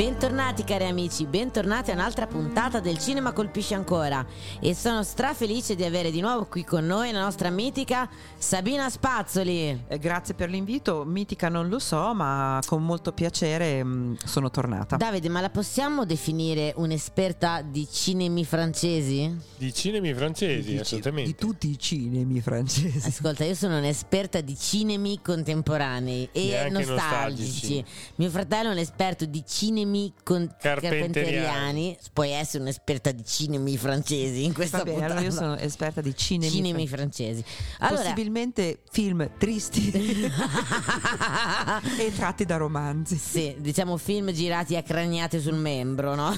Bentornati cari amici, bentornati a un'altra puntata del Cinema Colpisce Ancora e sono strafelice di avere di nuovo qui con noi la nostra mitica Sabina Spazzoli. Eh, grazie per l'invito, mitica non lo so, ma con molto piacere mh, sono tornata. Davide, ma la possiamo definire un'esperta di cinemi francesi? Di cinemi francesi, Di- assolutamente. Di tutti i cinemi francesi. Ascolta, io sono un'esperta di cinemi contemporanei e E nostalgici. nostalgici. Mio fratello è un esperto di cinemi con- Carpenteriani. carpenteriani. Puoi essere un'esperta di cinemi francesi in questa Va bene, puntata. allora io sono esperta di cinemi, cinemi fran- francesi. Allora, Possibilmente film tristi e tratti da romanzi. sì, diciamo film girati a craniate sul membro, no?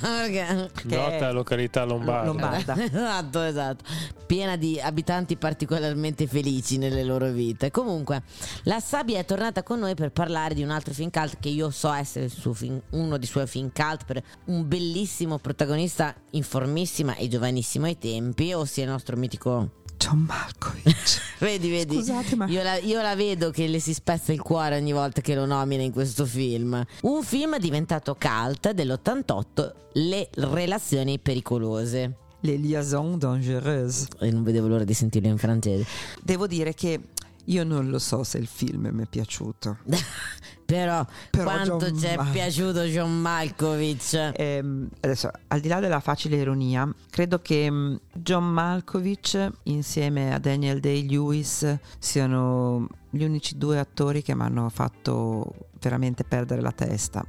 Perché- che Nota località lombarda. Lombarda. esatto, esatto. Piena di abitanti particolarmente felici nelle loro vite. Comunque, la Sabia è tornata con noi per parlare di un altro film cult che io so essere il suo film- uno dei suoi film cult per un bellissimo protagonista informissima e giovanissimo ai tempi, ossia il nostro mitico John Malkovich. Vedi, vedi, Scusate, ma- io, la, io la vedo che le si spezza il cuore ogni volta che lo nomina in questo film. Un film diventato cult dell'88, Le relazioni pericolose. Les liaisons dangereuses. E non vedevo l'ora di sentirlo in francese. Devo dire che io non lo so se il film mi è piaciuto. Però, Però quanto John ci è Mal- piaciuto John Malkovich. Ehm, adesso, al di là della facile ironia, credo che mm, John Malkovich insieme a Daniel Day-Lewis siano gli unici due attori che mi hanno fatto veramente perdere la testa.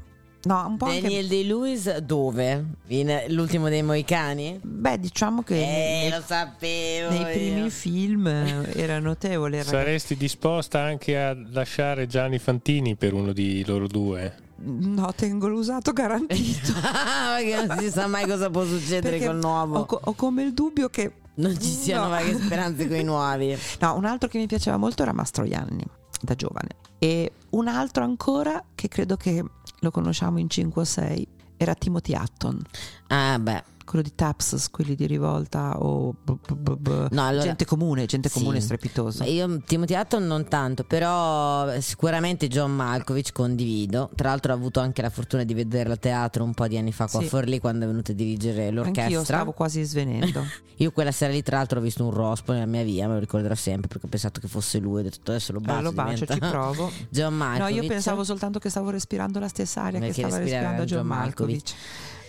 No, un po' Daniel anche... Day-Lewis dove? In L'ultimo dei Moicani? Beh, diciamo che Eh, nei, lo sapevo nei io. primi film era notevole. ragazzi. Saresti disposta anche a lasciare Gianni Fantini per uno di loro due? No, tengo l'usato garantito. Perché non si sa mai cosa può succedere Perché col nuovo. Ho, co- ho come il dubbio che... Non ci siano No. vaghe speranze con i nuovi. No, un altro che mi piaceva molto era Mastroianni, da giovane. E un altro ancora che credo che lo conosciamo in 5 o 6 era Timothy Hutton, Ah, beh. Quello di Taps, quelli di rivolta o b- b- b- No, allora- gente comune, gente Sì. comune strepitosa. Io Timothy Hutton non tanto, però sicuramente John Malkovich condivido. Tra l'altro ho avuto anche la fortuna di vederlo a teatro un po' di anni fa qua Sì. a Forlì quando è venuto a dirigere l'orchestra. Anch'io stavo quasi svenendo. Io quella sera lì tra l'altro ho visto un rospo nella mia via, me lo ricorderò sempre perché ho pensato che fosse lui, ho detto adesso lo bacio. lo bacio, diventa ci provo. John No, Malkovich. io pensavo soltanto che stavo respirando la stessa aria Perché che stava respirando John John Malkovich.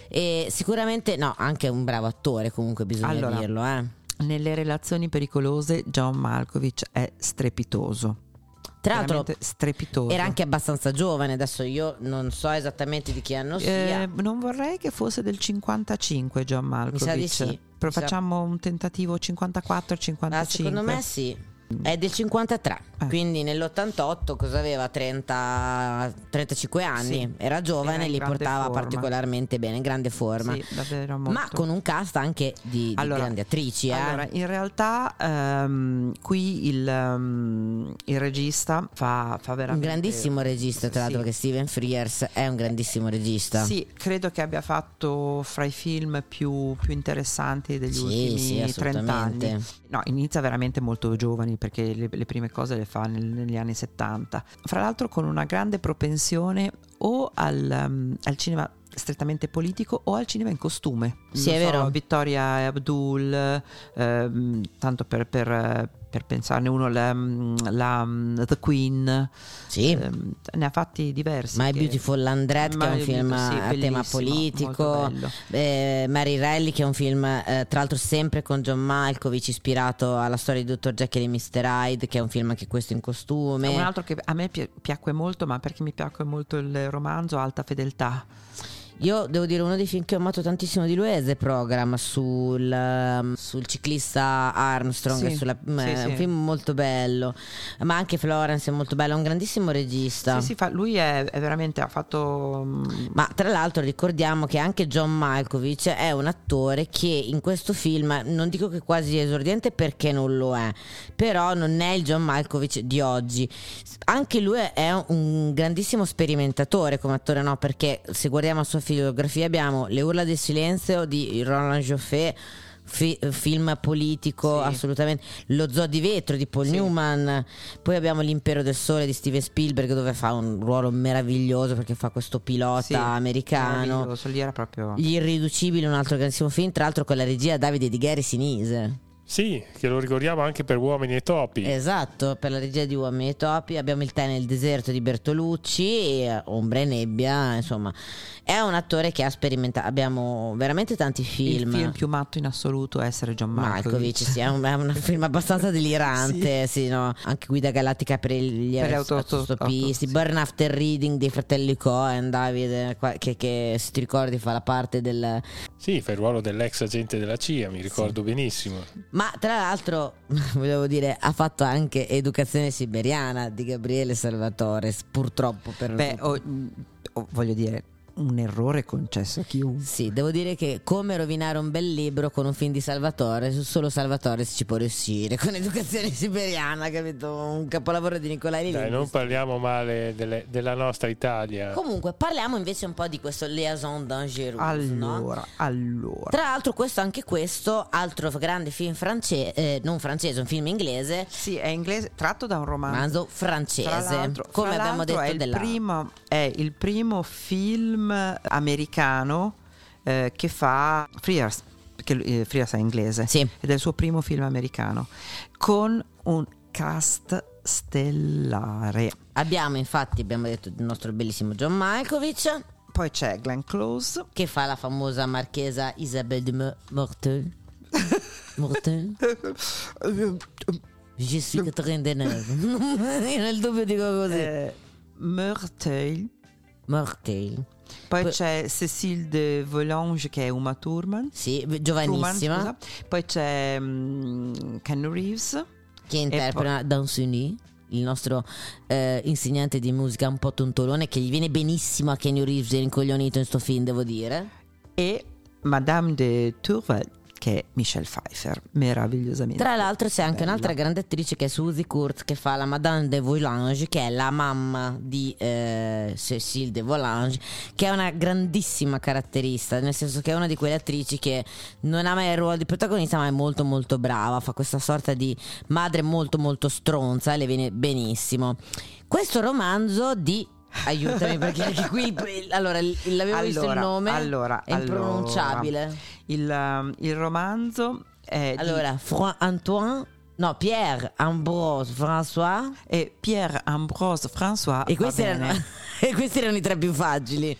E sicuramente, no, anche un bravo attore comunque bisogna Allora, dirlo, eh. Nelle relazioni pericolose John Malkovich è strepitoso. Tra l'altro strepitoso. era anche abbastanza giovane, adesso io non so esattamente di che anno sia. Eh, non vorrei che fosse del 55 John Malkovich. Mi sa di sì. Però Mi sa- facciamo un tentativo 54-55. Ah, secondo me sì. È del 53, Eh. quindi nell'88 cosa aveva? 30, 35 anni, Sì. era giovane Era e li portava forma. particolarmente bene, in grande forma. Sì. Ma con un cast anche di, di Allora- grandi attrici, eh. Allora, in realtà ehm, qui il, ehm, il regista fa, fa un veramente... grandissimo regista, tra l'altro, Sì. che Steven Frears è un grandissimo regista. Sì, credo che abbia fatto fra i film più, più interessanti degli ultimi sì, 30 anni. No, inizia veramente molto giovani perché le, le prime cose le fa nel- negli anni 70. Fra l'altro con una grande propensione o al, um, al cinema strettamente politico o al cinema in costume. Sì, Non è so, vero. Vittoria e Abdul, ehm, tanto per, per, eh, per pensarne uno, la, la, The Queen, Sì. ehm, ne ha fatti diversi. My che- Beautiful Landret, che è un film sì, a tema politico. Eh, Mary Rally, che è un film, eh, tra l'altro, sempre con John Malkovich, ispirato alla storia di Dr. Jekyll e Mr. Hyde, che è un film anche questo in costume. Un altro che a me pi- piacque molto, ma perché mi piacque molto il romanzo Alta Fedeltà. Io devo dire uno dei film che ho amato tantissimo di lui è The Program sul, um, sul ciclista Armstrong, Sì, sulla- sì, è un sì. film molto bello, ma anche Florence è molto bello, è un grandissimo regista. Sì, sì, fa- lui è, è veramente ha fatto mm, Ma tra l'altro ricordiamo che anche John Malkovich è un attore che in questo film, non dico che quasi esordiente perché non lo è, però non è il John Malkovich di oggi. Anche lui è un grandissimo sperimentatore come attore, no? Perché se guardiamo la sua filmografia abbiamo Le urla del silenzio di Roland Joffé. fi- film politico Sì. assolutamente lo zoo di vetro di Paul Sì. Newman poi abbiamo l'impero del sole di Steven Spielberg dove fa un ruolo meraviglioso perché fa questo pilota sì, americano gli irriducibili un altro grandissimo film tra l'altro con la regia Davide Di Gary Sinise Sì, che lo ricordiamo anche per Uomini e Topi. esatto per la regia di Uomini e Topi abbiamo il tè nel deserto di Bertolucci e Ombra e nebbia insomma è un attore che ha sperimentato abbiamo veramente tanti film il film più matto in assoluto è essere John Malkovich, Malkovich. sì, è un, è un film abbastanza delirante, sì. no? anche Guida Galattica per gli Per le auto- auto- autostoppisti, auto- sì. Burn After Reading dei fratelli Cohen, Davide, che, che se ti ricordi fa la parte del... Sì, fa il ruolo dell'ex agente della CIA, mi ricordo benissimo. Ma tra l'altro, volevo dire, ha fatto anche Educazione Siberiana di Gabriele Salvatore, purtroppo per... Beh, oh, mm, oh, voglio dire, un errore concesso a chiunque. Sì, devo dire che come rovinare un bel libro con un film di Salvatore, solo Salvatore ci può riuscire con Educazione Siberiana, capito? Un capolavoro di Nicolai Dai, Lilli. non parliamo male delle- della nostra Italia. Comunque, parliamo invece un po' di questo liaison dangereuse, no? Allora, allora. Tra l'altro, questo anche questo, altro grande film francese, eh, non francese, un film inglese, Sì, è inglese, tratto da un romanzo. francese, come abbiamo detto è il, della primo, è il primo film americano eh, che fa Frears, perché eh, Frears è inglese, Sì. ed è il suo primo film americano, con un cast stellare. Abbiamo infatti, abbiamo detto il nostro bellissimo John Malkovich, Poi c'è Glenn Close, che fa la famosa marchesa Isabelle de Mo- Mortel. Mortel? Je suis Catherine Deneuve. Io nel dubbio dico così. eh, Merteuil, Mortel. Poi Poi- c'è Cécile de Volange che è Uma Thurman. Sì, giovanissima. scusa. Poi c'è mm, Ken Reeves. che interpreta Dansuni, il nostro eh, insegnante di musica un po' tontolone, che gli viene benissimo a Kenny Reeves, rincoglionito in sto film, devo dire. e Madame de Tourvel che è Michelle Pfeiffer, meravigliosamente. Tra l'altro c'è anche bella. un'altra grande attrice che è Suzy Kurtz che fa la Madame de Volange che è la mamma di eh, Cécile de Volange che è una grandissima caratterista nel senso che è una di quelle attrici che non ha mai il ruolo di protagonista ma è molto molto brava fa questa sorta di madre molto molto stronza e le viene benissimo questo romanzo di aiutami perché anche qui allora l'avevo visto il Allora, nome allora, è impronunciabile allora, il, um, il romanzo è di- allora Fra- Antoine no Pierre Ambrose François è Pierre Ambrose François E questi, erano, e questi erano i tre più facili.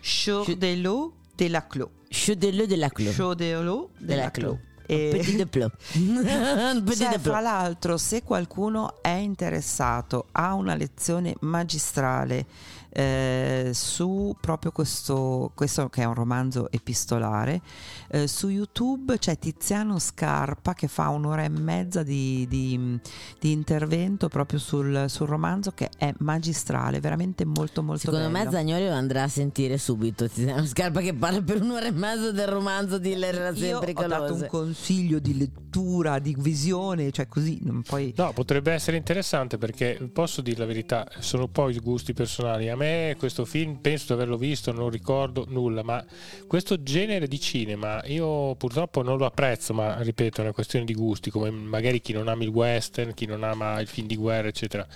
Chaudelot de la Clos Chaudeleu de la Clos. Chaudelot de la Clos. E- Petit de. Petit Cioè, fra l'altro, se qualcuno è interessato a una lezione magistrale eh, su proprio questo, questo che è un romanzo epistolare, eh, su YouTube c'è Tiziano Scarpa che fa un'ora e mezza di, di- di intervento proprio sul, sul romanzo che è magistrale, veramente molto molto Secondo me bello. Zagnoli lo andrà a sentire subito. Tiziano Scarpa che parla per un'ora e mezza del romanzo di Le relazioni Io ho dato un pericolose. consiglio di lettura, di visione, cioè così, non poi... No, potrebbe essere interessante perché posso dire la verità, sono poi i gusti personali. A me questo film penso di averlo visto, non ricordo nulla, ma questo genere di cinema io purtroppo non lo apprezzo, ma ripeto, è una questione di gusti, come magari chi non ama il western, chi non ama il film di guerra, eccetera.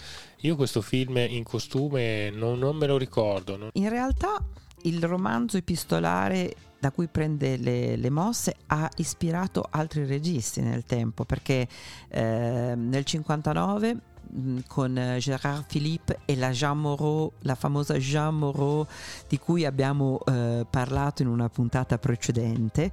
Io questo film in costume non, non me lo ricordo. non- In realtà il romanzo epistolare da cui prende le, le mosse ha ispirato altri registi nel tempo, perché eh, nel 59 mh, con eh, Gérard Philippe e la Jean Moreau, la famosa Jean Moreau di cui abbiamo eh, parlato in una puntata precedente,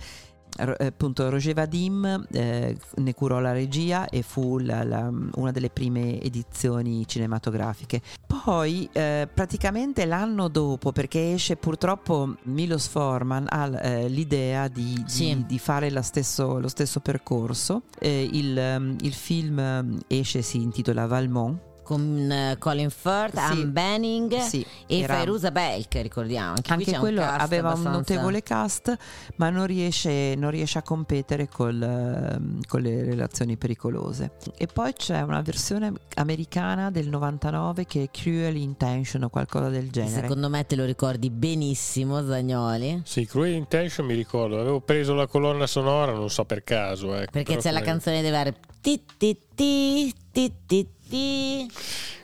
appunto Roger Vadim eh, ne curò la regia e fu la- la- una delle prime edizioni cinematografiche. Poi eh, praticamente l'anno dopo, perché esce purtroppo Milos Forman ha eh, l'idea di, di- Sì. di fare la stesso- lo stesso percorso. Eh, il, ehm, il film ehm, esce, si intitola Valmont. Con eh, Colin Firth, Sì. Anne Benning Sì, e era- Fairuza Belk, ricordiamo. Anche, qui Anche un quello cast aveva un abbastanza- notevole cast, ma non riesce, non riesce a competere col, ehm, con le relazioni pericolose. E poi c'è una versione americana del 99 che è Cruel Intention o qualcosa del genere. Secondo me te lo ricordi benissimo, Zagnoli. Sì, Cruel Intention mi ricordo, avevo preso la colonna sonora, non so per caso. Ecco, Perché però c'è la canzone deve avere ti ti ti ti ti ti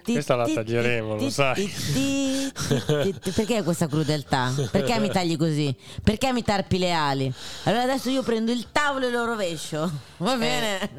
ti Questa la taglieremo, lo sai. Perché questa crudeltà? Perché mi tagli così? Perché mi tarpi le ali? Allora adesso io prendo il tavolo e lo rovescio. Va bene?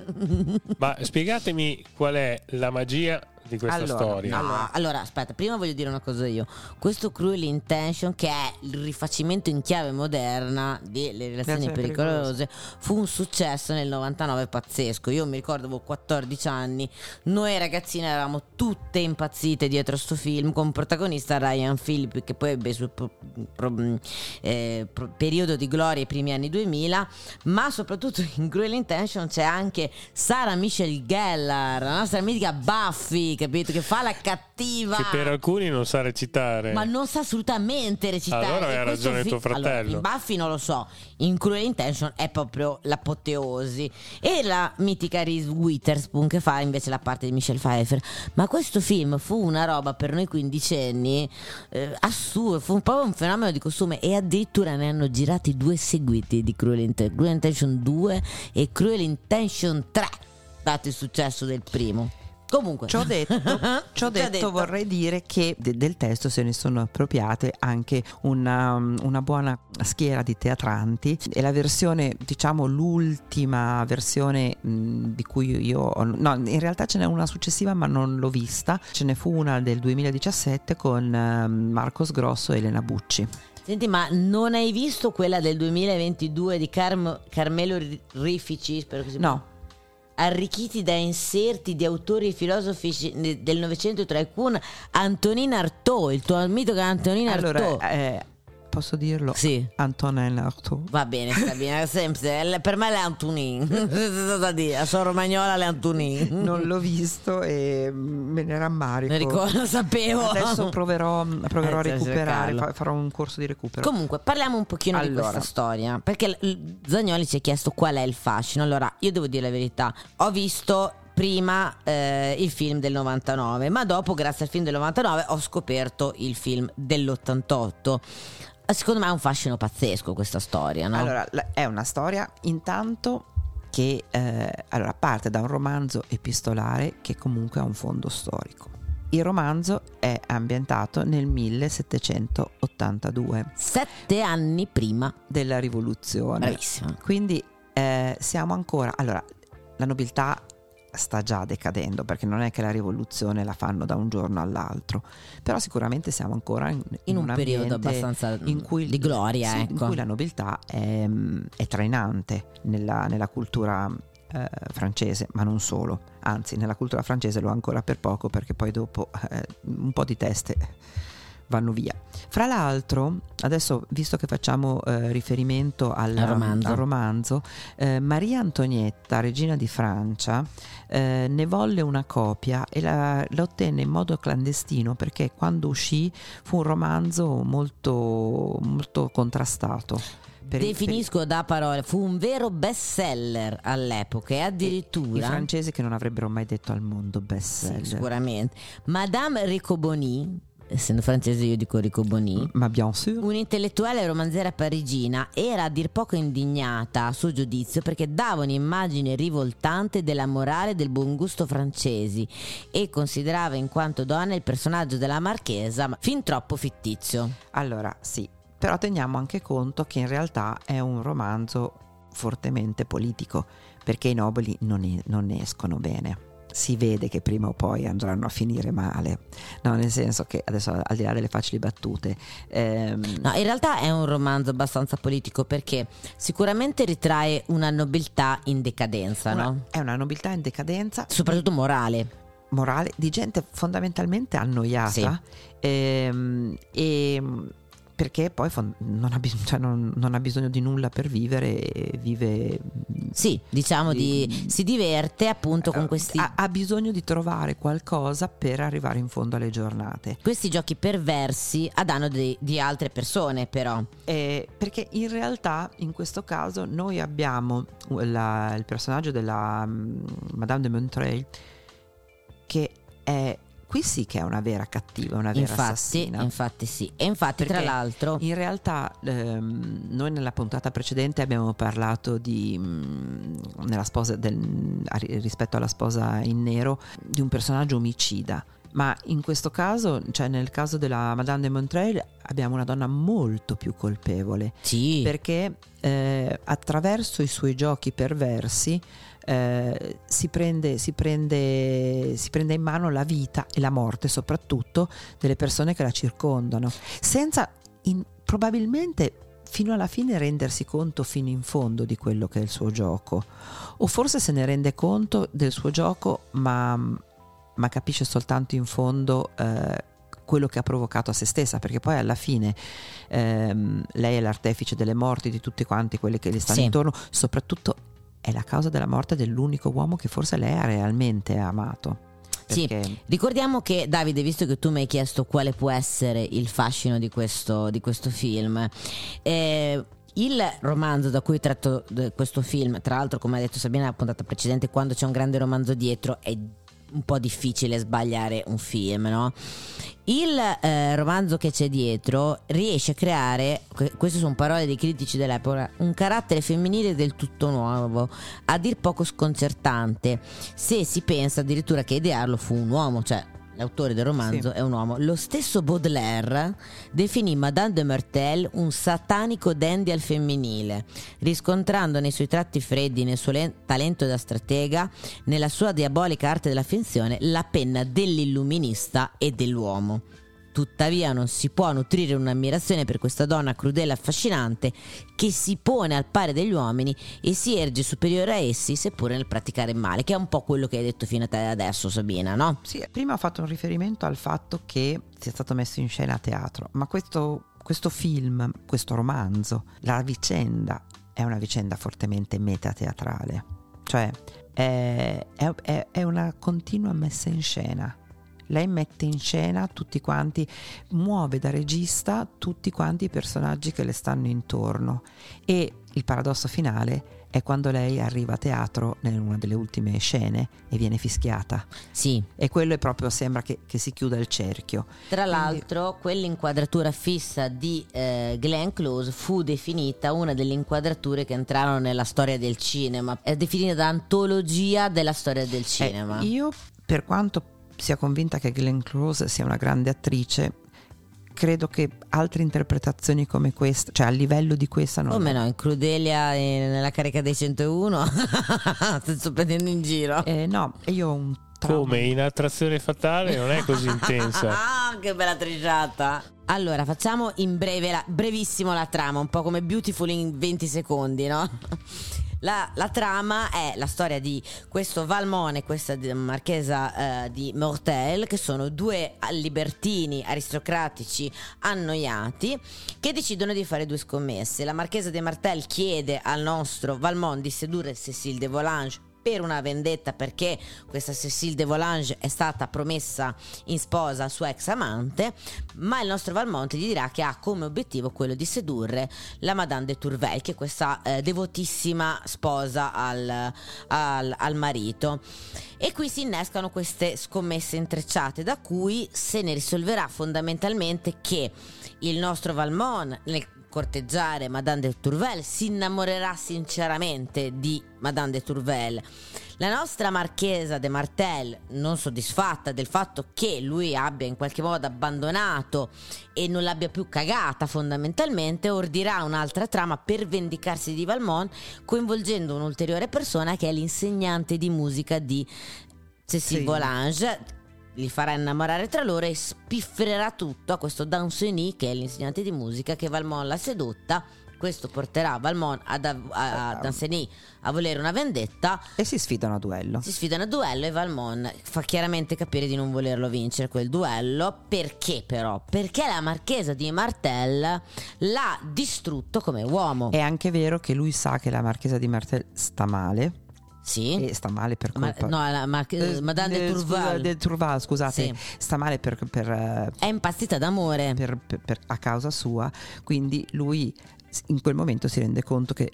Ma spiegatemi qual è la magia di questa Allora, storia. No, allora aspetta, prima voglio dire una cosa io. Questo Cruel Intention, che è il rifacimento in chiave moderna delle relazioni Relazioni pericolose, fu un successo nel 99 pazzesco. Io mi ricordo avevo 14 anni, noi ragazzine eravamo tutte impazzite dietro sto film con protagonista Ryan Phillip che poi ebbe il suo pro- pro- eh, pro- periodo di gloria ai primi anni 2000, ma soprattutto in Cruel Intention c'è anche Sarah Michelle Gellar, la nostra mitica Buffy, capito? Che fa la cattiva. Che per alcuni non sa recitare. Ma non sa assolutamente recitare. Allora questo ragione tuo fratello. Allora, in Buffy non lo so, in Cruel Intention è proprio l'apoteosi. E la mitica Reese Witherspoon che fa invece la parte di Michelle Pfeiffer. Ma questo film fu una roba per noi quindicenni eh, assurdo, fu un po' un fenomeno di costume e addirittura ne hanno girati due seguiti di Cruel, Inten- Cruel Intention 2 e Cruel Intention 3, dato il successo del primo. Comunque, Ciò detto, ciò detto, vorrei dire che de- del testo se ne sono appropriate anche una, una buona schiera di teatranti. E la versione, diciamo l'ultima versione mh, di cui io, no in realtà ce n'è una successiva ma non l'ho vista, ce ne fu una del 2017 con eh, Marcos Grosso e Elena Bucci. Senti, ma non hai visto quella del 2022 di Carm- Carmelo Ri- Rifici? Spero che si No, Arricchiti da inserti di autori e filosofi del Novecento, tra cui Antonin Artaud, il tuo mitico Antonin allora Artaud. eh, posso dirlo? Sì. Antonin Artaud. Va bene, sta bene, sempre. Per me è dire, sono romagnola le Antonin. Non l'ho visto e me ne rammarico. Non ricordo, lo sapevo. Adesso proverò, proverò a Eh, recuperare, farò un corso di recupero. Comunque, parliamo un pochino di Allora. questa storia. Perché Zagnoli ci ha chiesto qual è il fascino. Allora, io devo dire la verità. Ho visto prima eh, il film del 99, ma dopo, grazie al film del 99, ho scoperto il film dell'88. Secondo me è un fascino pazzesco questa storia, no? Allora, è una storia intanto che eh, allora, parte da un romanzo epistolare che comunque ha un fondo storico. Il romanzo è ambientato nel 1782 Sette anni prima. della rivoluzione. Bravissima. Quindi eh, siamo ancora... Allora, la nobiltà sta già decadendo perché non è che la rivoluzione la fanno da un giorno all'altro, però sicuramente siamo ancora in, In un periodo ambiente abbastanza in cui, di gloria, sì, in ecco. cui la nobiltà è, è trainante nella, nella cultura eh, francese, ma non solo, anzi nella cultura francese lo è ancora per poco perché poi dopo eh, un po' di teste vanno via. Fra l'altro, adesso visto che facciamo eh, riferimento al, Al romanzo. al romanzo, eh, Maria Antonietta, regina di Francia, eh, ne volle una copia e la, la ottenne in modo clandestino perché quando uscì fu un romanzo molto, molto contrastato. Definisco da parole, fu un vero bestseller all'epoca e addirittura... I francesi che non avrebbero mai detto al mondo bestseller. Sì, sicuramente. Madame Riccoboni, essendo francese io dico Riccoboni, Ma bien sûr. un'intellettuale romanziera parigina, era a dir poco indignata a suo giudizio perché dava un'immagine rivoltante della morale e del buon gusto francesi e considerava in quanto donna il personaggio della marchesa fin troppo fittizio. Allora, sì, però teniamo anche conto che in realtà è un romanzo fortemente politico, perché i nobili non, non ne escono bene. Si vede che prima o poi andranno a finire male, no, nel senso che adesso al di là delle facili battute. Ehm... No, in realtà è un romanzo abbastanza politico perché sicuramente ritrae una nobiltà in decadenza, una, no? È una nobiltà in decadenza. Soprattutto morale morale di gente fondamentalmente annoiata sì. ehm, e perché poi non ha, bisogno, cioè non, non ha, bisogno di nulla per vivere vive sì diciamo di, di, si diverte appunto con eh, questi ha, ha, bisogno di trovare qualcosa per arrivare in fondo alle giornate. questi giochi perversi a danno di, di altre persone però. Eh, perché in realtà in questo caso noi abbiamo la, il personaggio della um, Madame de Montreuil che è qui sì che è una vera cattiva, una vera infatti, assassina. Infatti sì, e infatti Perché tra l'altro... In realtà ehm, noi nella puntata precedente abbiamo parlato di, mh, mm, del, rispetto alla sposa in nero, di un personaggio omicida. Ma in questo caso, cioè nel caso della Madame de Montreuil, abbiamo una donna molto più colpevole. Sì. Perché eh, attraverso i suoi giochi perversi eh, si, prende, si, prende, si prende in mano la vita e la morte soprattutto delle persone che la circondano, senza in, probabilmente fino alla fine rendersi conto fino in fondo di quello che è il suo gioco o forse se ne rende conto del suo gioco ma, ma capisce soltanto in fondo eh, quello che ha provocato a se stessa perché poi alla fine ehm, lei è l'artefice delle morti di tutti quanti quelli che le stanno sì. intorno soprattutto è la causa della morte dell'unico uomo che forse lei ha realmente amato. Perché... Sì, ricordiamo che Davide, visto che tu mi hai chiesto quale può essere il fascino di questo, di questo film, eh, il romanzo da cui tratto questo film, tra l'altro come ha detto Sabina nella puntata precedente, quando c'è un grande romanzo dietro è un po' difficile sbagliare un film, no? Il eh, romanzo che c'è dietro riesce a creare, queste sono parole dei critici dell'epoca, un carattere femminile del tutto nuovo, a dir poco sconcertante, se si pensa addirittura che idearlo fu un uomo, cioè l'autore del romanzo sì. è un uomo. Lo stesso Baudelaire definì Madame de Mertel un satanico dandy al femminile, riscontrando nei suoi tratti freddi, nel suo le- talento da stratega, nella sua diabolica arte della finzione, la penna dell'illuminista e dell'uomo. Tuttavia non si può nutrire un'ammirazione per questa donna crudele e affascinante che si pone al pari degli uomini e si erge superiore a essi seppure nel praticare male, che è un po' quello che hai detto fino a te adesso Sabina, no? Sì, prima ho fatto un riferimento al fatto che sia stato messo in scena a teatro, ma questo, questo film, questo romanzo, la vicenda è una vicenda fortemente metateatrale, cioè è, è, è una continua messa in scena lei mette in scena tutti quanti, muove da regista tutti quanti i personaggi che le stanno intorno e il paradosso finale è quando lei arriva a teatro in una delle ultime scene e viene fischiata. Sì. E quello è proprio, sembra che, che si chiuda il cerchio. Tra Quindi... l'altro, quell'inquadratura fissa di eh, Glenn Close fu definita una delle inquadrature che entrarono nella storia del cinema. È definita da antologia della storia del eh, cinema. Eh, io, per quanto sia convinta che Glenn Close sia una grande attrice, credo che altre interpretazioni come questa, cioè a livello di questa non Come no, in Crudelia nella carica dei 101 sto prendendo in giro. Eh, no, io ho un trauma. Come in attrazione fatale non è così intensa. ah, che bella triciata. Allora, facciamo in breve la, brevissimo la trama, un po' come Beautiful in 20 secondi, no? La, la, trama è la storia di questo Valmone e questa marchesa eh, di Mortel, che sono due libertini aristocratici annoiati, che decidono di fare due scommesse. La marchesa di Martel chiede al nostro Valmont di sedurre Cécile de Volange per una vendetta perché questa Cécile de Volange è stata promessa in sposa al suo ex amante, ma il nostro Valmonte gli dirà che ha come obiettivo quello di sedurre la Madame de Tourvel, che è questa eh, devotissima sposa al, al, al marito. E qui si innescano queste scommesse intrecciate, da cui se ne risolverà fondamentalmente che il nostro Valmont, nel corteggiare Madame de Tourvel, si innamorerà sinceramente di Madame de Tourvel. La nostra marchesa de Martel, non soddisfatta del fatto che lui abbia in qualche modo abbandonato e non l'abbia più cagata fondamentalmente, ordirà un'altra trama per vendicarsi di Valmont, coinvolgendo un'ulteriore persona che è l'insegnante di musica di Cécile Sì. Volange li farà innamorare tra loro e spiffererà tutto a questo Danceny che è l'insegnante di musica che Valmont l'ha sedotta questo porterà Valmont ad, a, a, a Danceny a volere una vendetta E si sfidano a duello. si sfidano a duello e Valmont fa chiaramente capire di non volerlo vincere quel duello. Perché però? Perché la marchesa di Martel l'ha distrutto come uomo. È anche vero che lui sa che la marchesa di Martel sta male. Sì. E sta male per Ma- colpa. no, la marche- Eh, Madame de eh, Tourval scusa, de Tourval, scusate. Sì. Sta male per, per, eh, è impazzita d'amore. per- per- a causa sua. Quindi lui in quel momento si rende conto che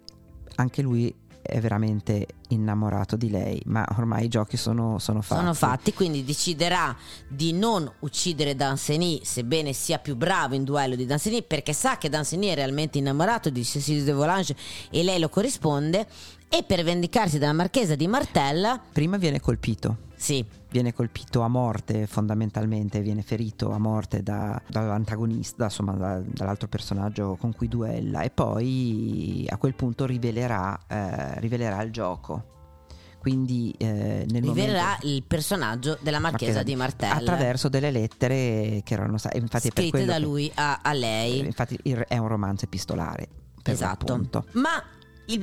anche lui è veramente innamorato di lei. Ma ormai i giochi sono, sono fatti. Sono fatti, quindi deciderà di non uccidere Danceny, sebbene sia più bravo in duello di Danceny, perché sa che Danceny è realmente innamorato di Cécile de Volange e lei lo corrisponde. E per vendicarsi dalla marchesa di Martel, Prima viene colpito. sì, Viene colpito a morte fondamentalmente, viene ferito a morte da- dall'antagonista, insomma da- dall'altro personaggio con cui duella e poi a quel punto rivelerà, eh, rivelerà il gioco. Quindi eh, nel rivelerà momento- il personaggio della marchesa, di Martel. attraverso delle lettere che erano state infatti scritte da che- lui a, a lei. infatti il- è un romanzo epistolare per Esatto. Ma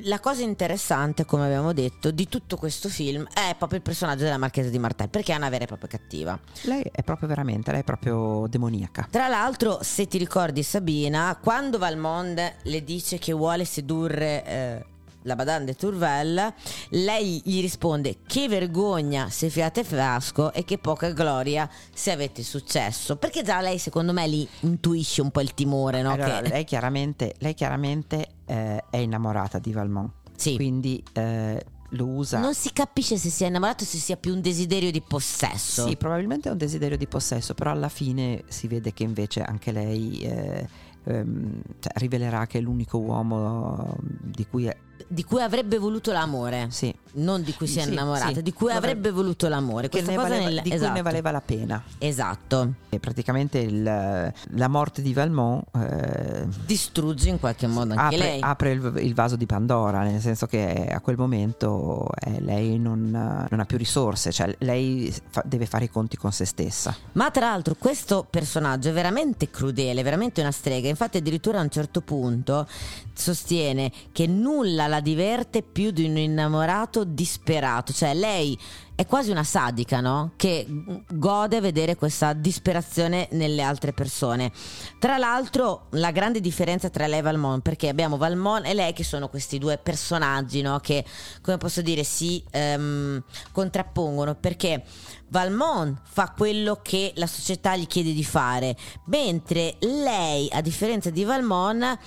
la cosa interessante, come abbiamo detto, di tutto questo film è proprio il personaggio della marchesa di Martel, perché è una vera e propria cattiva. Lei è proprio veramente, lei è proprio demoniaca. Tra l'altro, se ti ricordi Sabina, quando Valmond le dice che vuole sedurre eh, la Madame de Tourvel, lei gli risponde che vergogna se fiate frasco e che poca gloria se avete successo. Perché già lei secondo me lì intuisce un po' il timore, no? Allora, Che- lei chiaramente, lei chiaramente eh, è innamorata di Valmont, Sì. quindi eh, lo usa. Non si capisce se sia innamorato o se sia più un desiderio di possesso. Sì, probabilmente è un desiderio di possesso, però alla fine si vede che invece anche lei eh, ehm, cioè, rivelerà che è l'unico uomo di cui è, Di cui avrebbe voluto l'amore. sì, Non di cui si è Sì, innamorata, sì. di cui Avrebbe- voluto l'amore. che ne valeva- nel- di cui esatto. ne valeva la pena. Esatto. E praticamente il- la morte di Valmont eh, Distrugge in qualche modo anche apre, lei. apre il, il vaso di Pandora, nel senso che a quel momento eh, lei non, non ha più risorse, cioè lei fa- deve fare i conti con se stessa. Ma tra l'altro questo personaggio è veramente crudele, veramente una strega. Infatti addirittura a un certo punto sostiene che nulla la diverte più di un innamorato disperato. Cioè lei è quasi una sadica, no? Che gode vedere questa disperazione nelle altre persone. Tra l'altro la grande differenza tra lei e Valmont, perché abbiamo Valmont e lei che sono questi due personaggi, no? Che, come posso dire, si ehm, contrappongono, perché Valmont fa quello che la società gli chiede di fare, mentre lei, a differenza di Valmont,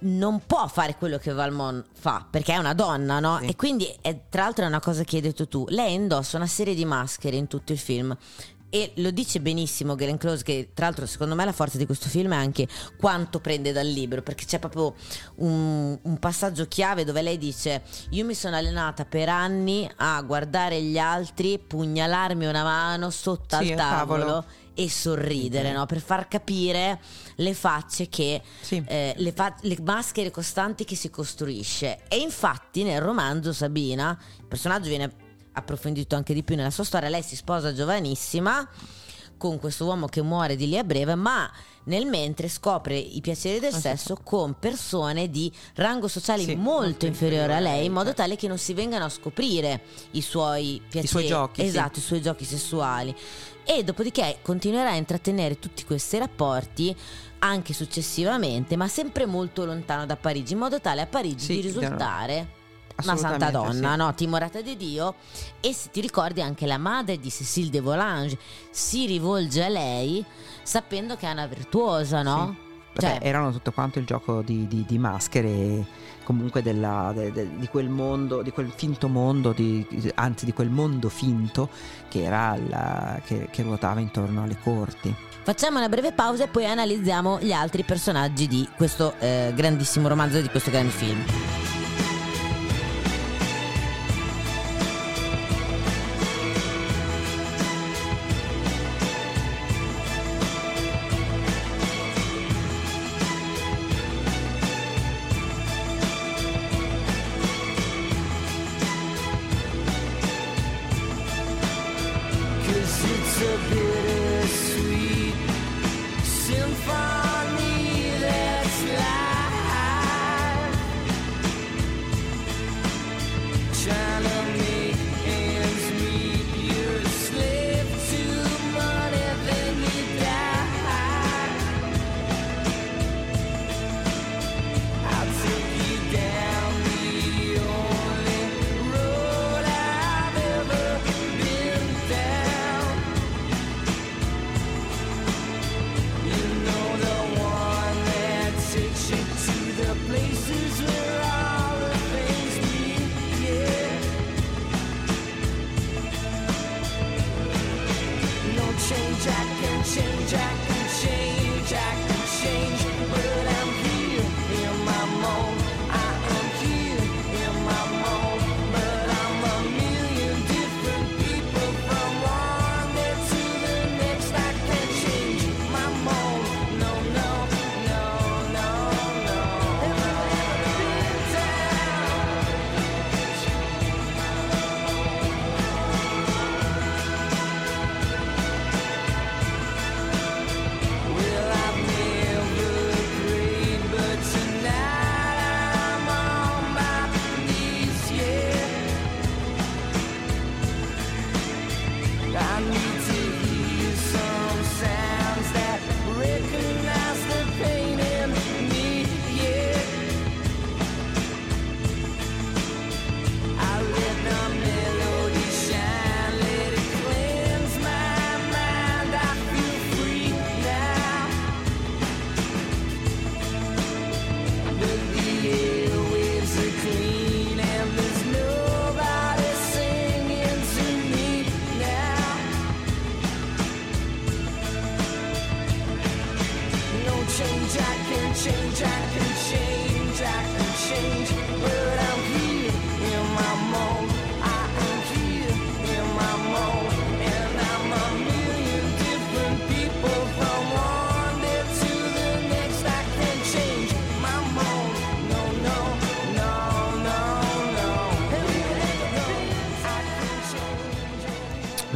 non può fare quello che Valmont fa perché è una donna, no? Sì. E quindi, è, tra l'altro, è una cosa che hai detto tu. Lei indossa una serie di maschere in tutto il film. E lo dice benissimo Glenn Close, che tra l'altro secondo me la forza di questo film è anche quanto prende dal libro, perché c'è proprio un, un passaggio chiave dove lei dice io mi sono allenata per anni a guardare gli altri, pugnalarmi una mano sotto Sì, al al tavolo. E sorridere, no? per far capire le facce che Sì. eh, le, fa- le maschere costanti che si costruisce. E infatti nel romanzo Sabina, il personaggio viene approfondito anche di più nella sua storia, lei si sposa giovanissima con questo uomo che muore di lì a breve, ma nel mentre scopre i piaceri del sesso con persone di rango sociale Sì, molto, inferiore a lei, in modo certo. tale che non si vengano a scoprire i suoi piaceri, suoi giochi, sì. esatto, i suoi giochi sessuali. E dopodiché continuerà a intrattenere tutti questi rapporti anche successivamente, ma sempre molto lontano da Parigi, in modo tale a Parigi Sì, di risultare una santa donna, sì. no? timorata di Dio. E se ti ricordi anche la madre di Cécile de Volange si rivolge a lei sapendo che è una virtuosa, no? Vabbè, Cioè- erano tutto quanto il gioco di, di- di maschere comunque della- de- de- di quel mondo, di quel finto mondo, di- anzi di quel mondo finto che, era la- che, che ruotava intorno alle corti. Facciamo una breve pausa e poi analizziamo gli altri personaggi di questo eh, grandissimo romanzo, di questo grande film.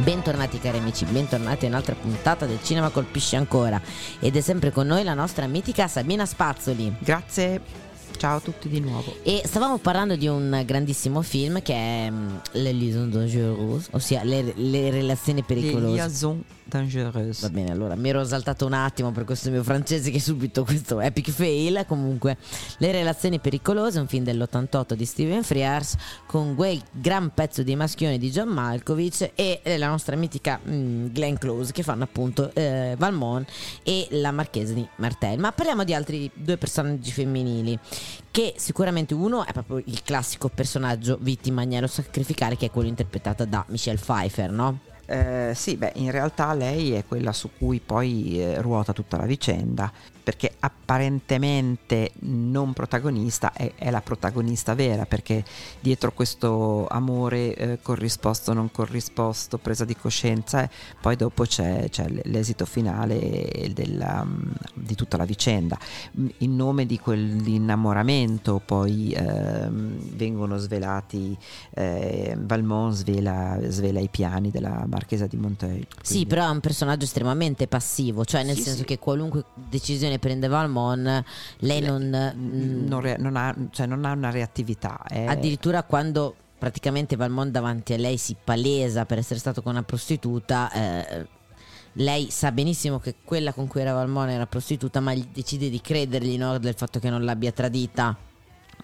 Bentornati cari amici, bentornati a un'altra puntata del Cinema Colpisce Ancora ed è sempre con noi la nostra mitica Sabina Spazzoli. Grazie, ciao a tutti di nuovo. E stavamo parlando di un grandissimo film che è mm, Le Liaison Dangereuses, ossia le, le relazioni pericolose. liaisons dangereuses. Va bene, allora mi ero esaltato un attimo per questo mio francese che subito questo epic fail. Comunque, Le relazioni pericolose, un film dell'88 di Steven Frears con quel gran pezzo di maschione di John Malkovich e eh, la nostra mitica mm, Glenn Close che fanno appunto eh, Valmont e la marchesa di Martel. Ma parliamo di altri due personaggi femminili che sicuramente uno è proprio il classico personaggio vittima agnello sacrificare che è quello interpretato da Michelle Pfeiffer, no? Eh, sì, beh, in realtà lei è quella su cui poi eh, ruota tutta la vicenda, perché apparentemente non protagonista è, è la protagonista vera, perché dietro questo amore eh, corrisposto, non corrisposto, presa di coscienza, eh, poi dopo c'è, c'è l'esito finale della, mm, di tutta la vicenda. Mm, In nome di quell'innamoramento poi ehm, vengono svelati, eh, Valmont svela, svela i piani della marchesa di Monteuil. Sì, però è un personaggio estremamente passivo, cioè nel Sì, senso sì. che qualunque decisione prende Valmont, lei non... mm, non, re- non ha, cioè non ha una reattività. è- addirittura quando praticamente Valmont davanti a lei si palesa per essere stato con una prostituta, eh, lei sa benissimo che quella con cui era Valmont era prostituta, ma decide di credergli no, del fatto che non l'abbia tradita.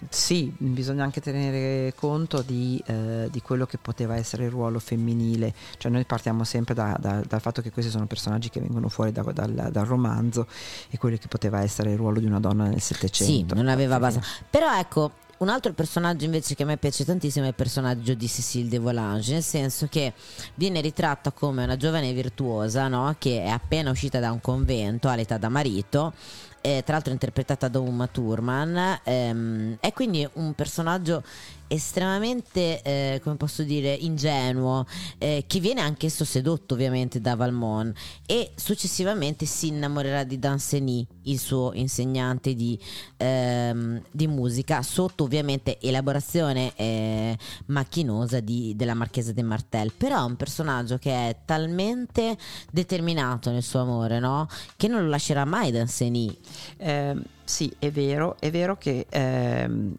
Sì, bisogna anche tenere conto di, eh, di quello che poteva essere il ruolo femminile, cioè noi partiamo sempre da- da- dal fatto che questi sono personaggi che vengono fuori da- dal, dal romanzo e quello che poteva essere il ruolo di una donna nel Sì, Settecento. non aveva base. Però ecco, un altro personaggio invece che a me piace tantissimo è il personaggio di Cécile de Volange, nel senso che viene ritratta come una giovane virtuosa, no? Che è appena uscita da un convento all'età da marito. Eh, tra l'altro interpretata da Uma Thurman ehm, è quindi un personaggio estremamente, eh, come posso dire, ingenuo, eh, che viene anch'esso sedotto ovviamente da Valmont e successivamente si innamorerà di Danceny, il suo insegnante di, ehm, di musica, sotto ovviamente elaborazione eh, macchinosa di- della Marchesa de Martel. Però è un personaggio che è talmente determinato nel suo amore, no? Che non lo lascerà mai Danceny. Ehm, sì, è vero, è vero che ehm,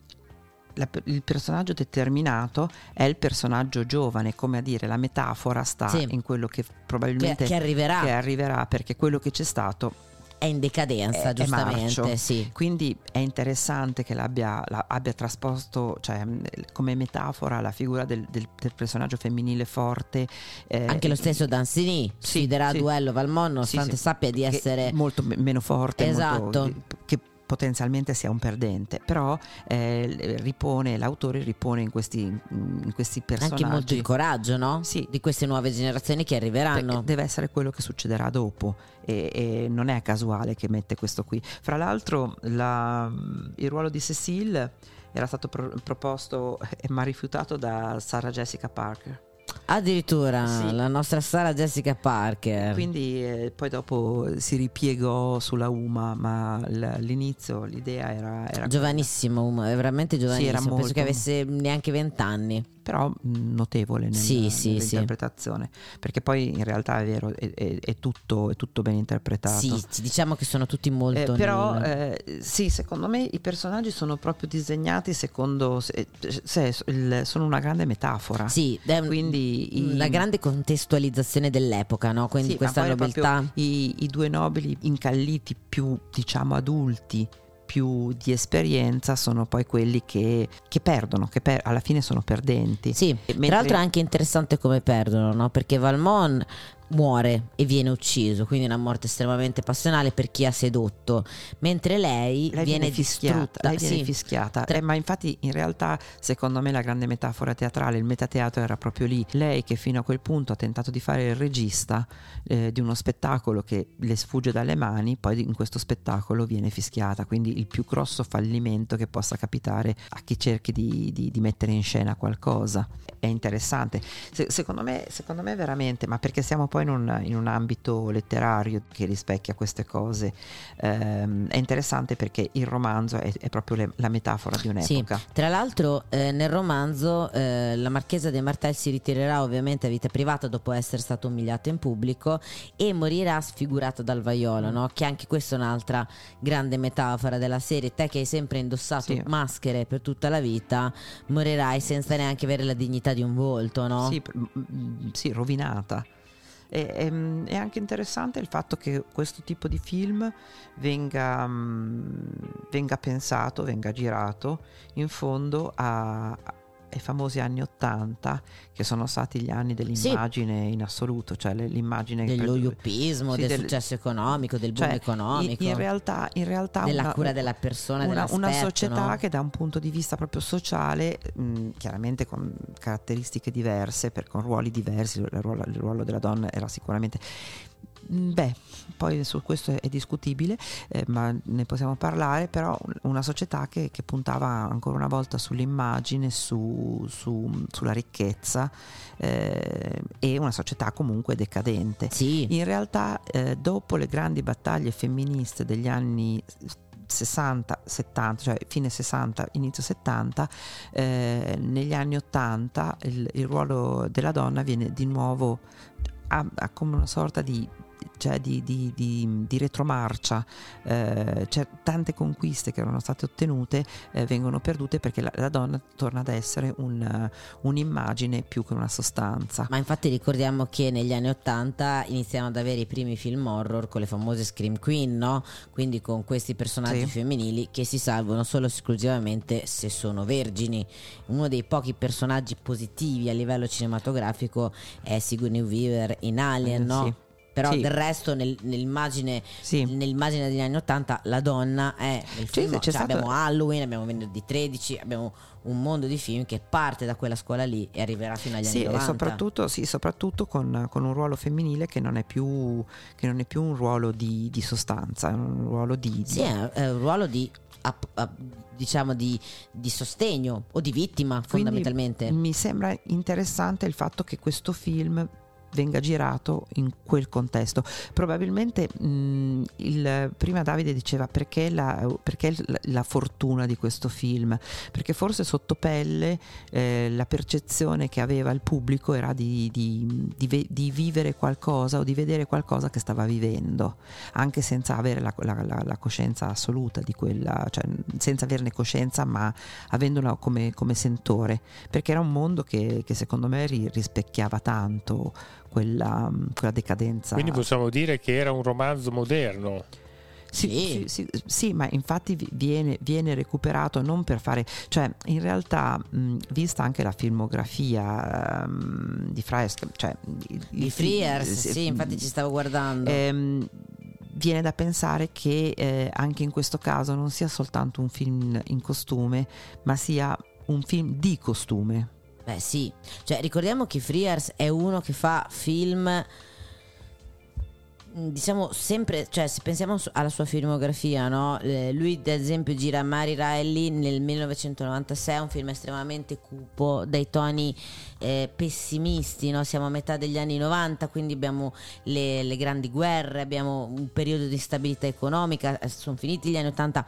la- il personaggio determinato è il personaggio giovane, come a dire, la metafora sta Sì. in quello che Che, probabilmente che arriverà, che arriverà, perché quello che c'è stato è in decadenza, è- è giustamente. marcio. sì. Quindi è interessante che l'abbia, la- abbia trasposto, cioè mh, come metafora, la figura del, del- del personaggio femminile forte. eh, Anche lo stesso Danceny sì, sfiderà sì. duello Valmont, nonostante Sì, sappia di che essere molto me- meno forte, Esatto. molto- che potenzialmente sia un perdente, però eh, ripone, l'autore ripone in questi, in questi personaggi. anche molto il coraggio, no? Sì. Di queste nuove generazioni che arriveranno. Perché deve essere quello che succederà dopo e, e non è casuale che mette questo qui. Fra l'altro la- il ruolo di Cecile era stato pro- proposto ma rifiutato da Sarah Jessica Parker. Addirittura Sì. la nostra Sara Jessica Parker. Quindi eh, poi dopo si ripiegò sulla UMA, ma all'inizio l'idea era, era Giovanissimo, um, è veramente giovanissimo. era Penso molto- che avesse neanche vent'anni. Però notevole nel- Sì, sì, nell'interpretazione, perché poi in realtà è vero, è, è- è tutto, è tutto ben interpretato. Sì, ci diciamo che sono tutti molto. Eh, però nel- eh, sì, secondo me i personaggi sono proprio disegnati secondo se, se- il- sono una grande metafora. sì, un- quindi i- una grande contestualizzazione dell'epoca, no? Quindi Sì, questa nobiltà. I, i due nobili incalliti più diciamo adulti più di esperienza sono poi quelli che, che perdono, che per- alla fine sono perdenti. Sì, Mentre- tra l'altro è anche interessante come perdono, no? Perché Valmont muore e viene ucciso, quindi una morte estremamente passionale per chi ha sedotto, mentre lei, lei viene, fischiata, lei viene sì. fischiata. Tra- Eh, ma infatti in realtà secondo me la grande metafora teatrale, il metateatro era proprio lì. Lei che fino a quel punto ha tentato di fare il regista eh, di uno spettacolo che le sfugge dalle mani, poi in questo spettacolo viene fischiata, quindi il più grosso fallimento che possa capitare a chi cerchi di, di- di mettere in scena qualcosa. È interessante. Se- secondo, me, secondo me veramente, ma perché siamo poi in un, in un ambito letterario che rispecchia queste cose, ehm, è interessante perché il romanzo è, è proprio le- la metafora di un'epoca. Tra l'altro eh, nel romanzo eh, la marchesa de Martel si ritirerà ovviamente a vita privata dopo essere stata umiliata in pubblico e morirà sfigurata dal vaiolo, no? che anche questa è un'altra grande metafora della serie. Te che hai sempre indossato Sì. maschere per tutta la vita, morirai senza neanche avere la dignità di un volto, no? Sì, sì, rovinata. E- ehm, È anche interessante il fatto che questo tipo di film venga, mm, venga pensato, venga girato in fondo a- ai famosi anni Ottanta, che sono stati gli anni dell'immagine in assoluto, cioè l'immagine dello yupismo, sì, del, del- successo economico, del boom cioè, economico, In, in realtà, in realtà della una- cura della persona, una, una società no? che da un punto di vista proprio sociale, mh, chiaramente con caratteristiche diverse, per- con ruoli diversi, il ruolo, il ruolo della donna era sicuramente... mh, Beh, poi su questo è, discutibile, eh, ma ne possiamo parlare, però un- una società che, che puntava ancora una volta sull'immagine, su- su- sulla ricchezza eh, e una società comunque decadente. Sì, In realtà, eh, dopo le grandi battaglie femministe degli anni 60, 70, cioè fine 60, inizio 70, eh, negli anni 80 il, il ruolo della donna viene di nuovo ha, ha come una sorta di cioè di, di- di- di retromarcia, eh, cioè tante conquiste che erano state ottenute eh, vengono perdute perché la, la donna torna ad essere un, eh, un'immagine più che una sostanza. Ma infatti ricordiamo che negli anni Ottanta iniziamo ad avere i primi film horror con le famose Scream Queen, no? Quindi con questi personaggi Sì. femminili che si salvano solo e esclusivamente se sono vergini. Uno dei pochi personaggi positivi a livello cinematografico è Sigourney Weaver in Alien, Eh, no? sì. Però Sì. del resto nel- nell'immagine, Sì. nell'immagine degli anni Ottanta la donna è nel Sì, film, cioè stato- abbiamo Halloween, abbiamo Venerdì 13, abbiamo un mondo di film che parte da quella scuola lì e arriverà fino agli Sì, anni e 90. soprattutto, sì, soprattutto con, con un ruolo femminile che non è più, che non è più un ruolo di, di sostanza, è un ruolo di, di- Sì, è, è un ruolo di diciamo di, di sostegno o di vittima Quindi fondamentalmente. Mi sembra interessante il fatto che questo film venga girato in quel contesto. Probabilmente mh, il, prima Davide diceva perché, la, perché la, fortuna di questo film, perché forse sotto pelle eh, la percezione che aveva il pubblico era di, di- di di vivere qualcosa o di vedere qualcosa che stava vivendo, anche senza avere la, la- la- coscienza assoluta di quella, cioè senza averne coscienza ma avendola come, come sentore, perché era un mondo che, che secondo me ri- rispecchiava tanto quella, quella decadenza. Quindi possiamo dire che era un romanzo moderno. Sì, Sì. sì, sì, ma infatti vi- viene, viene recuperato non per fare, cioè in realtà mh, vista anche la filmografia ehm, di Friars, cioè Di Friars, sì, sì, infatti ci stavo guardando. ehm, viene da pensare che eh, anche in questo caso non sia soltanto un film in costume, ma sia un film di costume. Beh sì, cioè ricordiamo che Friars è uno che fa film mh, diciamo sempre, cioè se pensiamo alla sua filmografia, no? Eh, lui ad esempio gira Mary Riley nel 1996, un film estremamente cupo, dai toni eh, pessimisti, no? siamo a metà degli anni 90, quindi abbiamo le, le grandi guerre, abbiamo un periodo di instabilità economica, eh, sono finiti gli anni 80.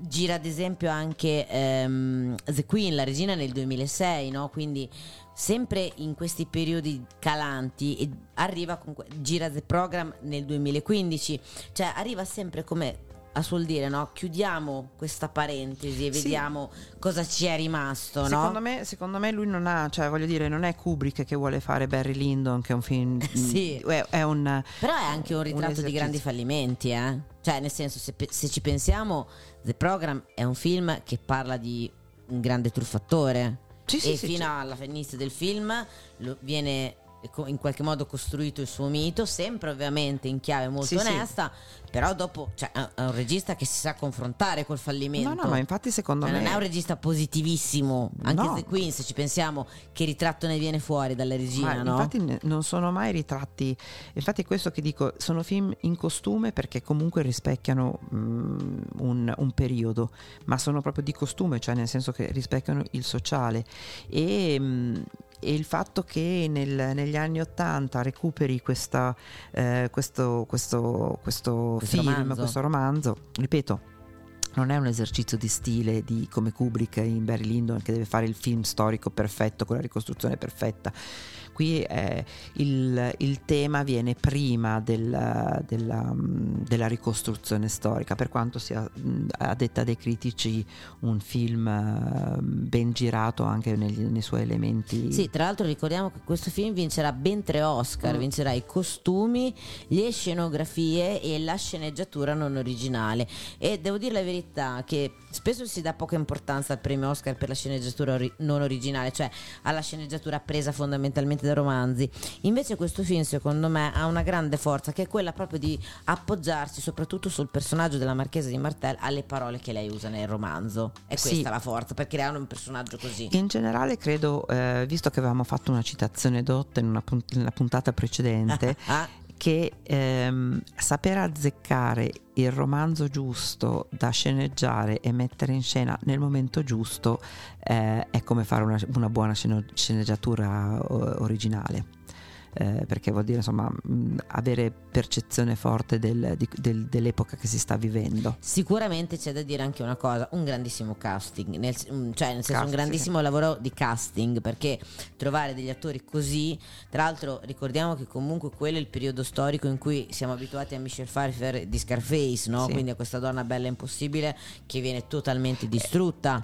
Gira ad esempio anche ehm, The Queen, la regina nel 2006, no? quindi sempre in questi periodi calanti e arriva con gira The Program nel 2015, cioè arriva sempre come a suol dire, no? Chiudiamo questa parentesi e Sì. vediamo cosa ci è rimasto, Secondo no? me, secondo me lui non ha, cioè voglio dire, non è Kubrick che vuole fare Barry Lyndon, che è un film. Sì. È, è un. Però è anche un ritratto di esercizio. grandi fallimenti, eh? Cioè, nel senso, se, se ci pensiamo, The Program è un film che parla di un grande truffatore. Sì, sì, e sì, fino sì. alla inizio del film lo- viene in qualche modo costruito il suo mito, sempre ovviamente in chiave molto Sì, sì. onesta, però dopo cioè, è un regista che si sa confrontare col fallimento. No, no, ma infatti secondo Cioè, me. non è un regista positivissimo, anche No. The Queen, se ci pensiamo, che ritratto ne viene fuori dalla regina, Ma no? infatti ne- non sono mai ritratti, infatti è questo che dico, sono film in costume perché comunque rispecchiano mm, un, un periodo, ma sono proprio di costume, cioè nel senso che rispecchiano il sociale e, mm, e il fatto che nel- negli anni Ottanta recuperi questa, eh, questo, questo, questo, Questo film, romanzo. questo romanzo, ripeto, non è un esercizio di stile di, come Kubrick in Barry Lyndon che deve fare il film storico perfetto con la ricostruzione perfetta. Qui eh, il, il tema viene prima della, della, mh, della ricostruzione storica, per quanto sia mh, a detta dei critici un film eh, ben girato anche negli- nei suoi elementi. Sì, tra l'altro ricordiamo che questo film vincerà ben tre Oscar, Mm. vincerà i costumi, le scenografie e la sceneggiatura non originale. E devo dire la verità che spesso si dà poca importanza al premio Oscar per la sceneggiatura ori- non originale, cioè alla sceneggiatura presa fondamentalmente da romanzi. Invece questo film secondo me ha una grande forza che è quella proprio di appoggiarsi soprattutto sul personaggio della Marchesa di Martel alle parole che lei usa nel romanzo. È Sì. questa la forza per creare un personaggio così. In generale credo, eh, visto che avevamo fatto una citazione dotta in una, punt- nella puntata precedente, Ah, che ehm, saper azzeccare il romanzo giusto da sceneggiare e mettere in scena nel momento giusto eh, è come fare una, una buona sceneggiatura originale. Eh, perché vuol dire insomma mh, avere percezione forte del- di- del- dell'epoca che si sta vivendo. Sicuramente c'è da dire anche una cosa, un grandissimo casting, nel, cioè nel senso Cast, un grandissimo lavoro di casting perché trovare degli attori così, tra l'altro ricordiamo che comunque quello è il periodo storico in cui siamo abituati a Michelle Pfeiffer di Scarface, no? Sì. quindi a questa donna bella e impossibile che viene totalmente distrutta.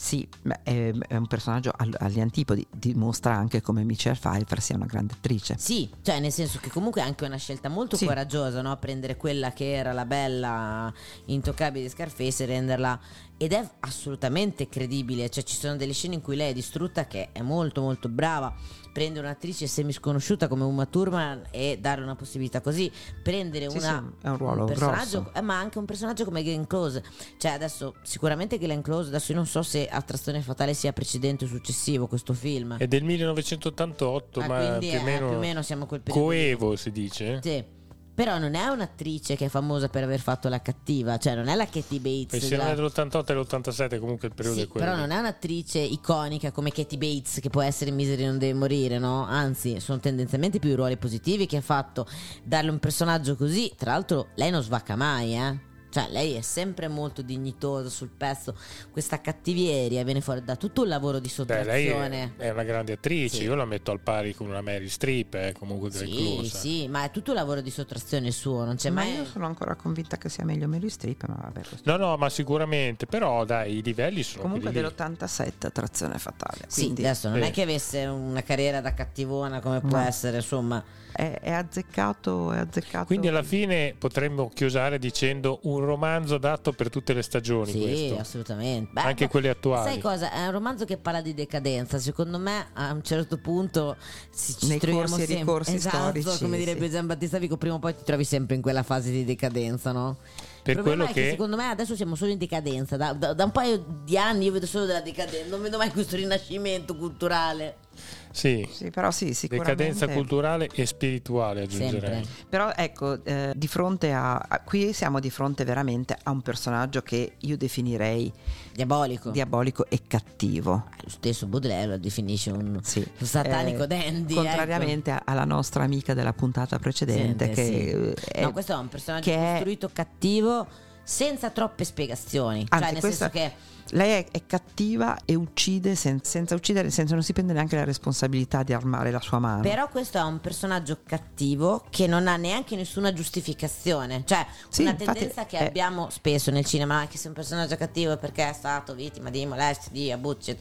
Sì, beh, è, è un personaggio agli antipodi, dimostra anche come Michelle Pfeiffer sia una grande attrice. Sì, cioè nel senso che comunque è anche una scelta molto Sì. coraggiosa, no? Prendere quella che era la bella intoccabile di Scarface e renderla ed è assolutamente credibile, cioè ci sono delle scene in cui lei è distrutta che è molto molto brava, prendere un'attrice semi sconosciuta come Uma Thurman e dare una possibilità così, prendere Sì, una, sì, è un ruolo personaggio, grosso. eh, ma anche un personaggio come Glenn Close, cioè adesso sicuramente Glenn Close, adesso io non so se Attrazione Fatale sia precedente o successivo questo film. È del 1988, Ah, ma quindi più o, eh, meno più o meno siamo a quel periodo. coevo si dice. Sì. Però non è un'attrice che è famosa per aver fatto la cattiva, cioè non è la Katie Bates. E se non della- è dell'88 e l'87 comunque il periodo Sì, è quello. però non è un'attrice iconica come Katie Bates che può essere in Misery non deve morire, no? Anzi, sono tendenzialmente più i ruoli positivi che ha fatto. Darle un personaggio così, tra l'altro, lei non svacca mai, eh? Cioè, lei è sempre molto dignitosa sul pezzo. Questa cattivieria viene fuori da tutto un lavoro di Beh, lei sottrazione. è, è una grande attrice, Sì. io la metto al pari con una Mary Streep, eh, comunque Sì, Close. sì, ma è tutto un lavoro di sottrazione il suo, non c'è Ma mai. io sono ancora convinta che sia meglio Mary Streep, ma vabbè. questo- No, no, ma sicuramente, però dai, i livelli sono Comunque quelli lì. dell'87 Attrazione Fatale. Sì, Quindi adesso non Sì. è che avesse una carriera da cattivona come può No. essere, insomma. È, è azzeccato, è azzeccato. Quindi alla fine potremmo chiusare dicendo un romanzo adatto per tutte le stagioni Sì, questo. assolutamente. Beh, Anche quelle attuali. Sai cosa? È un romanzo che parla di decadenza. Secondo me, a un certo punto si, ci Nei troviamo corsi sempre. ricorsi esatto, storici, come direbbe sì. Gian Battista Vico, prima o poi ti trovi sempre in quella fase di decadenza, no? Per Il problema quello è che... che- secondo me adesso siamo solo in decadenza. Da, da- da un paio di anni io vedo solo della decadenza, non vedo mai questo rinascimento culturale. Sì, Sì, però sì, sicuramente. decadenza culturale e spirituale aggiungerei. Sempre. Però ecco, eh, di fronte a, a- Qui siamo di fronte veramente a un personaggio che io definirei Diabolico. diabolico e cattivo. Lo stesso Baudelaire lo definisce un, Sì. un satanico Eh, dandy. ecco. Contrariamente a- alla nostra amica della puntata precedente, Sente, che sì. eh, è- no, questo è un personaggio che è- costruito cattivo senza troppe spiegazioni. Anzi, cioè, nel questa- senso che lei è, è cattiva e uccide sen- senza uccidere, senso non si prende neanche la responsabilità di armare la sua mano. Però questo è un personaggio cattivo che non ha neanche nessuna giustificazione. Cioè, Sì, una tendenza che eh. abbiamo spesso nel cinema, anche se un personaggio cattivo è perché è stato vittima di molestie, di abusi.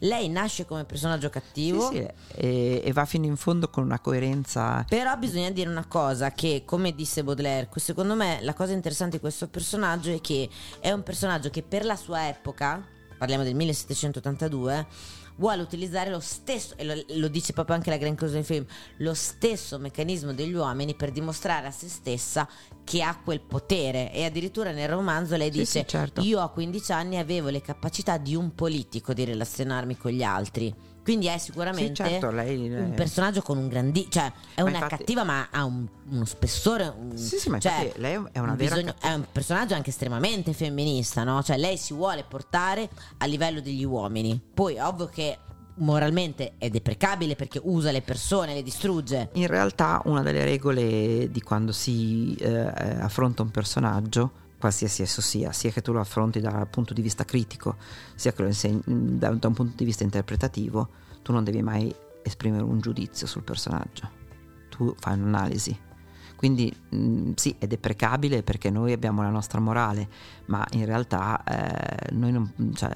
Lei nasce come personaggio cattivo. Sì, sì, e, e va fino in fondo con una coerenza. Però bisogna dire una cosa che, come disse Baudelaire, secondo me la cosa interessante di questo personaggio è che è un personaggio che per la sua epoca, parliamo del 1782, vuole utilizzare lo stesso, e lo, lo dice proprio anche la Grand Cosa del film, lo stesso meccanismo degli uomini per dimostrare a se stessa che ha quel potere. E addirittura nel romanzo lei Sì, dice, sì, certo. io a 15 anni avevo le capacità di un politico di relazionarmi con gli altri. Quindi è sicuramente Sì, certo, lei- un eh, personaggio con un grandi cioè è Ma una infatti- cattiva ma ha un- uno spessore un- Sì, sì, ma cioè, lei è una un vera bisogno- è un personaggio anche estremamente femminista no? cioè lei si vuole portare a livello degli uomini. Poi ovvio che moralmente è deprecabile perché usa le persone le distrugge. In realtà una delle regole di quando si eh, affronta un personaggio, qualsiasi esso sia, sia che tu lo affronti dal punto di vista critico, sia che lo insegni da, da un punto di vista interpretativo, tu non devi mai esprimere un giudizio sul personaggio, tu fai un'analisi. Quindi mh, sì, è deprecabile perché noi abbiamo la nostra morale, ma in realtà eh, noi non, cioè,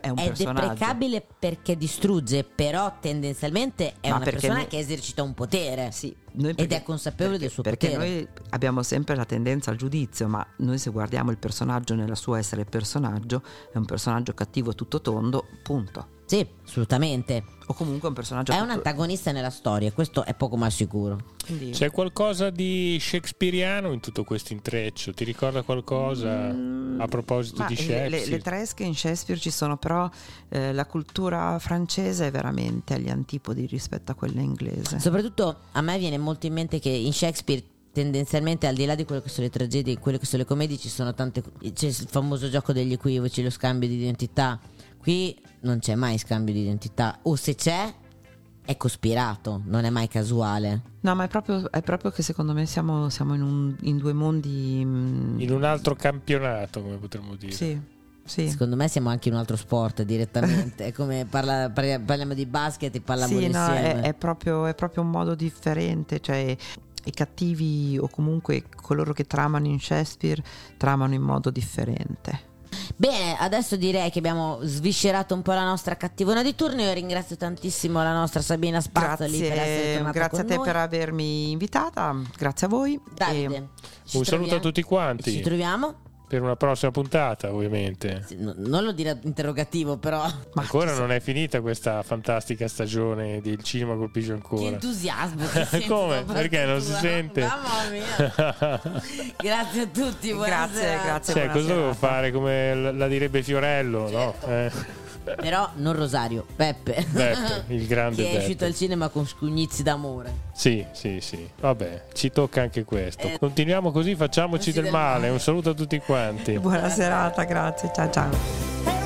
è un è personaggio. deprecabile perché distrugge però tendenzialmente è Ma una perché persona noi- che esercita un potere Sì, noi Ed perché- è consapevole perché- del suo perché potere. noi abbiamo sempre la tendenza al giudizio, ma noi se guardiamo il personaggio nella sua essere personaggio, è un personaggio cattivo tutto tondo, punto. sì assolutamente O comunque un personaggio è un antagonista nella storia questo è poco ma sicuro quindi- C'è qualcosa di shakespeariano in tutto questo intreccio? Ti ricorda qualcosa a proposito Mm, di Shakespeare? le, le tresche in Shakespeare ci sono, però eh, la cultura francese è veramente agli antipodi rispetto a quella inglese. Soprattutto a me viene molto in mente che in Shakespeare tendenzialmente al di là di quello che sono le tragedie, quello che sono le commedie ci sono tante c'è il famoso gioco degli equivoci, lo scambio di identità. Qui non c'è mai scambio di identità o se c'è è cospirato, non è mai casuale. No, ma è proprio, è proprio che secondo me siamo, siamo in, un- in due mondi... mm, In un altro campionato, come potremmo dire. Sì, sì. Secondo me siamo anche in un altro sport direttamente, è come parla- parli- parliamo di basket e parliamo Sì, no, insieme. è, è proprio, è proprio un modo differente, cioè i cattivi o comunque coloro che tramano in Shakespeare tramano in modo differente. Bene, adesso direi che abbiamo sviscerato un po' la nostra cattivona di turno. Io ringrazio tantissimo la nostra Sabina Spazzoli per essere Grazie, tornata grazie a te noi. per avermi invitata, grazie a voi. Davide, E- Un saluto a tutti quanti. Ci troviamo? Per una prossima puntata, ovviamente. Sì, no- non lo dire interrogativo, però. ma Ancora non è finita questa fantastica stagione del cinema colpisce Che ancora. entusiasmo! che sento Come? Perché non si sente? Mamma mia! Grazie a tutti, buona Grazie, grazie. Cioè, cosa devo serata. fare come la direbbe Fiorello, no? Eh. Però non Rosario, Peppe. Peppe, il grande che è uscito al cinema con Scugnizzi d'amore. Sì, sì, sì. Vabbè, ci tocca anche questo. Eh. Continuiamo così, facciamoci del male. male. Un saluto a tutti quanti. Buona serata, grazie. Ciao ciao.